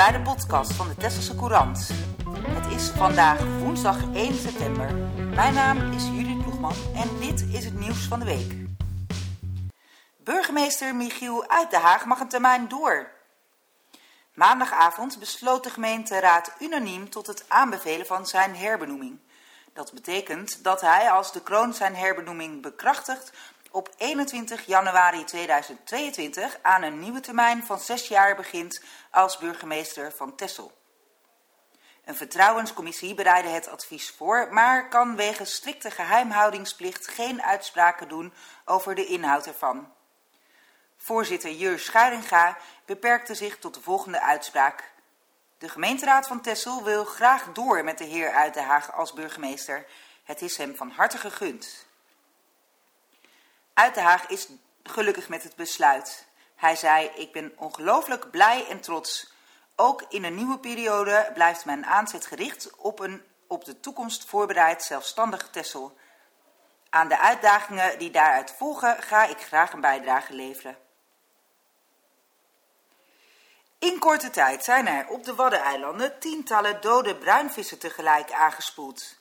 bij de podcast van de Tesselse Courant. Het is vandaag woensdag 1 september. Mijn naam is Judith Ploegman en dit is het nieuws van de week. Burgemeester Michiel Uit de Haag mag een termijn door. Maandagavond besloot de gemeenteraad unaniem tot het aanbevelen van zijn herbenoeming. Dat betekent dat hij, als de kroon zijn herbenoeming bekrachtigt, op 21 januari 2022 aan een nieuwe termijn van zes jaar begint als burgemeester van Tessel. Een vertrouwenscommissie bereidde het advies voor, maar kan wegens strikte geheimhoudingsplicht geen uitspraken doen over de inhoud ervan. Voorzitter Jur Schuiringa beperkte zich tot de volgende uitspraak. De gemeenteraad van Tessel wil graag door met de heer Uit de Haag als burgemeester. Het is hem van harte gegund. Uit de Haag is gelukkig met het besluit. Hij zei, ik ben ongelooflijk blij en trots. Ook in een nieuwe periode blijft mijn aanzet gericht op een op de toekomst voorbereid zelfstandig Tessel. Aan de uitdagingen die daaruit volgen ga ik graag een bijdrage leveren. In korte tijd zijn er op de Waddeneilanden tientallen dode bruinvissen tegelijk aangespoeld.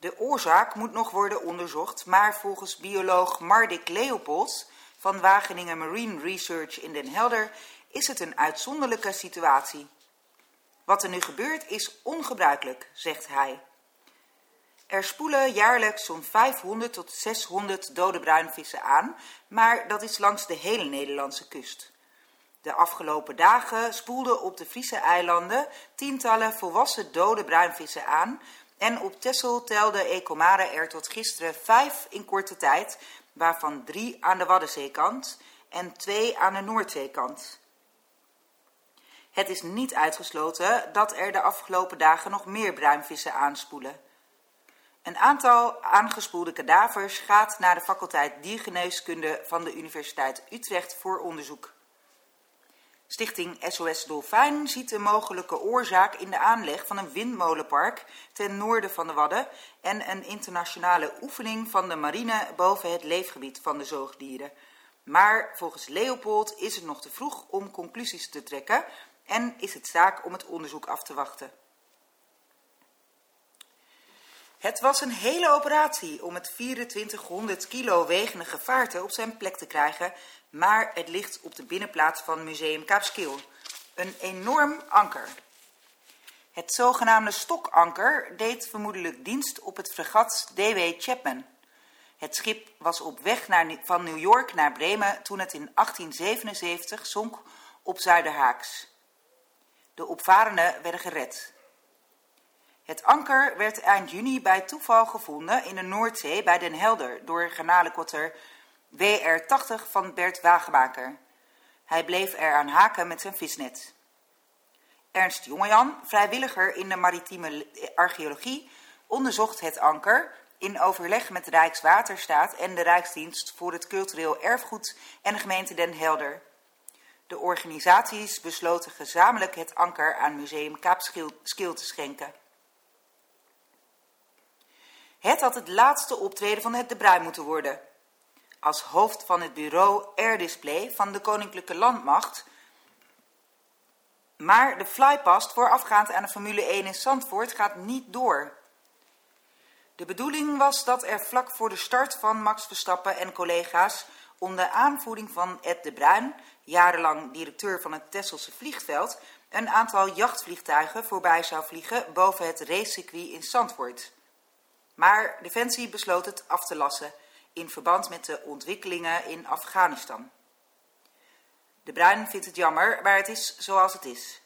De oorzaak moet nog worden onderzocht, maar volgens bioloog Mardik Leopolds van Wageningen Marine Research in Den Helder is het een uitzonderlijke situatie. Wat er nu gebeurt is ongebruikelijk, zegt hij. Er spoelen jaarlijks zo'n 500 tot 600 dode bruinvissen aan, maar dat is langs de hele Nederlandse kust. De afgelopen dagen spoelden op de Friese eilanden tientallen volwassen dode bruinvissen aan en op Texel telde Ecomare er tot gisteren vijf in korte tijd, waarvan drie aan de Waddenzeekant en twee aan de Noordzeekant. Het is niet uitgesloten dat er de afgelopen dagen nog meer bruinvissen aanspoelen. Een aantal aangespoelde kadavers gaat naar de faculteit diergeneeskunde van de Universiteit Utrecht voor onderzoek. Stichting SOS Dolfijn ziet de mogelijke oorzaak in de aanleg van een windmolenpark ten noorden van de Wadden en een internationale oefening van de marine boven het leefgebied van de zoogdieren. Maar volgens Leopold is het nog te vroeg om conclusies te trekken en is het zaak om het onderzoek af te wachten. Het was een hele operatie om het 2400 kilo wegende gevaarte op zijn plek te krijgen, maar het ligt op de binnenplaats van Museum Kaapskil. Een enorm anker. Het zogenaamde stokanker deed vermoedelijk dienst op het fregat D.W. Chapman. Het schip was op weg naar, van New York naar Bremen toen het in 1877 zonk op Zuiderhaaks. De opvarenden werden gered. Het anker werd eind juni bij toeval gevonden in de Noordzee bij Den Helder door garnalenkotter WR80 van Bert Wagenmaker. Hij bleef er aan haken met zijn visnet. Ernst Jongejan, vrijwilliger in de maritieme archeologie, onderzocht het anker in overleg met Rijkswaterstaat en de Rijksdienst voor het Cultureel Erfgoed en de gemeente Den Helder. De organisaties besloten gezamenlijk het anker aan Museum Kaapskil te schenken. Het had het laatste optreden van het De Bruin moeten worden. Als hoofd van het bureau Air Display van de Koninklijke Landmacht. Maar de flypast voorafgaand aan de Formule 1 in Zandvoort gaat niet door. De bedoeling was dat er vlak voor de start van Max Verstappen en collega's onder aanvoering van Ed de Bruin, jarenlang directeur van het Tesselse vliegveld, een aantal jachtvliegtuigen voorbij zou vliegen boven het racecircuit in Zandvoort. Maar Defensie besloot het af te lassen in verband met de ontwikkelingen in Afghanistan. De Bruin vindt het jammer, maar het is zoals het is.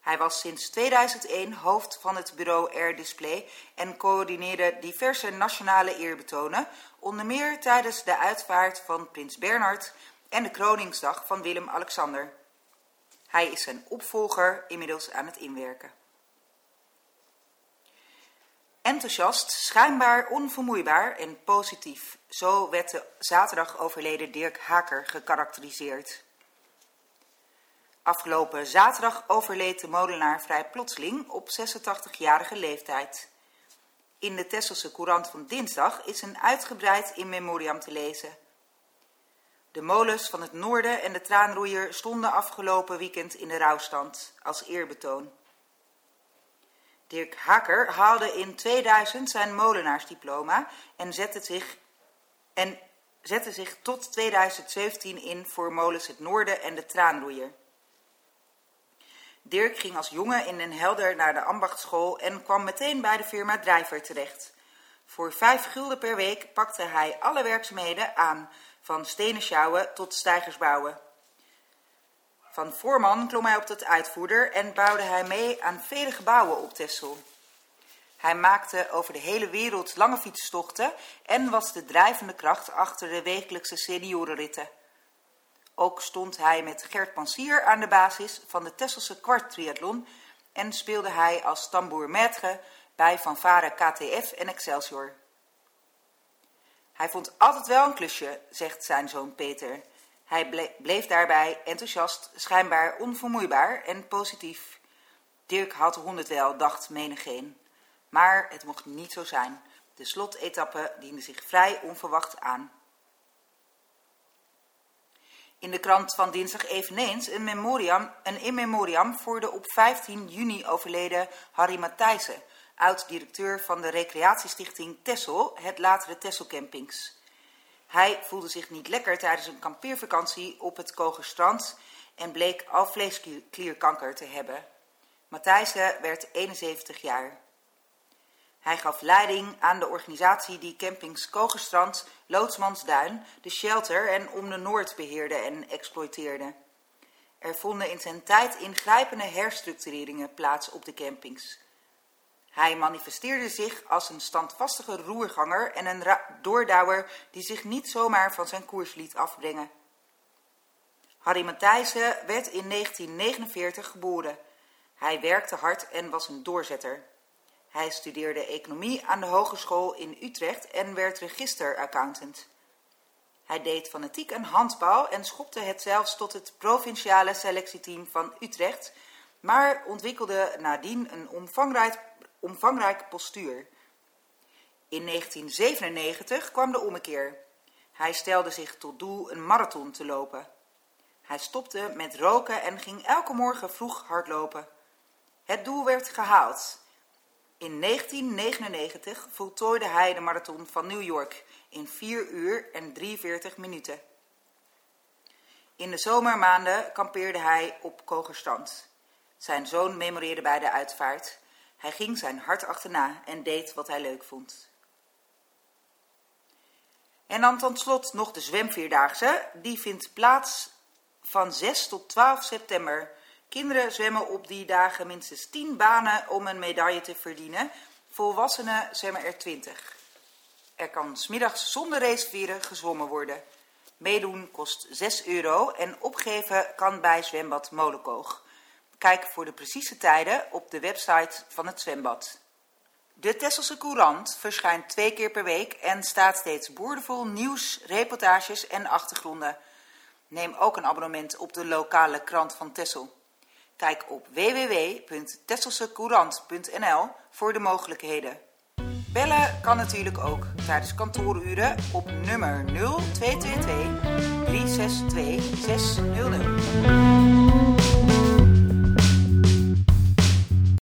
Hij was sinds 2001 hoofd van het bureau Air Display en coördineerde diverse nationale eerbetonen, onder meer tijdens de uitvaart van prins Bernhard en de kroningsdag van Willem-Alexander. Hij is zijn opvolger inmiddels aan het inwerken. Enthousiast, schijnbaar onvermoeibaar en positief. Zo werd de zaterdag overleden Dirk Haker gekarakteriseerd. Afgelopen zaterdag overleed de molenaar vrij plotseling op 86-jarige leeftijd. In de Tesselse Courant van dinsdag is een uitgebreid in memoriam te lezen. De molens van het noorden en de traanroeier stonden afgelopen weekend in de rouwstand als eerbetoon. Dirk Hakker haalde in 2000 zijn molenaarsdiploma en zette zich, en zette zich tot 2017 in voor molens het Noorden en de Traanroeier. Dirk ging als jongen in Den Helder naar de ambachtschool en kwam meteen bij de firma Drijver terecht. Voor vijf gulden per week pakte hij alle werkzaamheden aan, van stenen sjouwen tot stijgers bouwen. Van voorman klom hij op tot uitvoerder en bouwde hij mee aan vele gebouwen op Texel. Hij maakte over de hele wereld lange fietstochten en was de drijvende kracht achter de wekelijkse seniorenritten. Ook stond hij met Gert Pansier aan de basis van de Tesselse kwarttriathlon en speelde hij als tambour maître bij Fanfare KTF en Excelsior. Hij vond altijd wel een klusje, zegt zijn zoon Peter. Hij bleef daarbij enthousiast, schijnbaar onvermoeibaar en positief. Dirk had honderd wel, dacht menigeen. Maar het mocht niet zo zijn. De slotetappe diende zich vrij onverwacht aan. In de krant van dinsdag eveneens een, memoriam, een in memoriam voor de op 15 juni overleden Harry Matthijssen, oud-directeur van de recreatiestichting Tessel, het latere Tessel Campings. Hij voelde zich niet lekker tijdens een kampeervakantie op het Kogerstrand en bleek alvleesklierkanker te hebben. Matthijssen werd 71 jaar. Hij gaf leiding aan de organisatie die campings Kogerstrand, Loodsmansduin, de Shelter en Om de Noord beheerde en exploiteerde. Er vonden in zijn tijd ingrijpende herstructureringen plaats op de campings. Hij manifesteerde zich als een standvastige roerganger en een doordouwer die zich niet zomaar van zijn koers liet afbrengen. Harry Matthijssen werd in 1949 geboren. Hij werkte hard en was een doorzetter. Hij studeerde economie aan de hogeschool in Utrecht en werd registeraccountant. Hij deed fanatiek aan handbal en schopte het zelfs tot het provinciale selectieteam van Utrecht, maar ontwikkelde nadien een omvangrijk, omvangrijk postuur. In 1997 kwam de ommekeer. Hij stelde zich tot doel een marathon te lopen. Hij stopte met roken en ging elke morgen vroeg hardlopen. Het doel werd gehaald in 1999 voltooide hij de marathon van New York in 4 uur en 43 minuten. In de zomermaanden kampeerde hij op Kogerstand. Zijn zoon memoreerde bij de uitvaart. Hij ging zijn hart achterna en deed wat hij leuk vond. En dan tot slot nog de zwemvierdaagse. Die vindt plaats van 6 tot 12 september Kinderen zwemmen op die dagen minstens 10 banen om een medaille te verdienen. Volwassenen zwemmen er 20. Er kan smiddags zonder racevieren gezwommen worden. Meedoen kost 6 euro en opgeven kan bij zwembad Molenkoog. Kijk voor de precieze tijden op de website van het zwembad. De Tesselse Courant verschijnt twee keer per week en staat steeds boordevol nieuws, reportages en achtergronden. Neem ook een abonnement op de lokale krant van Tessel. Kijk op www.tesselsecourant.nl voor de mogelijkheden. Bellen kan natuurlijk ook tijdens kantooruren op nummer 0222 362 600.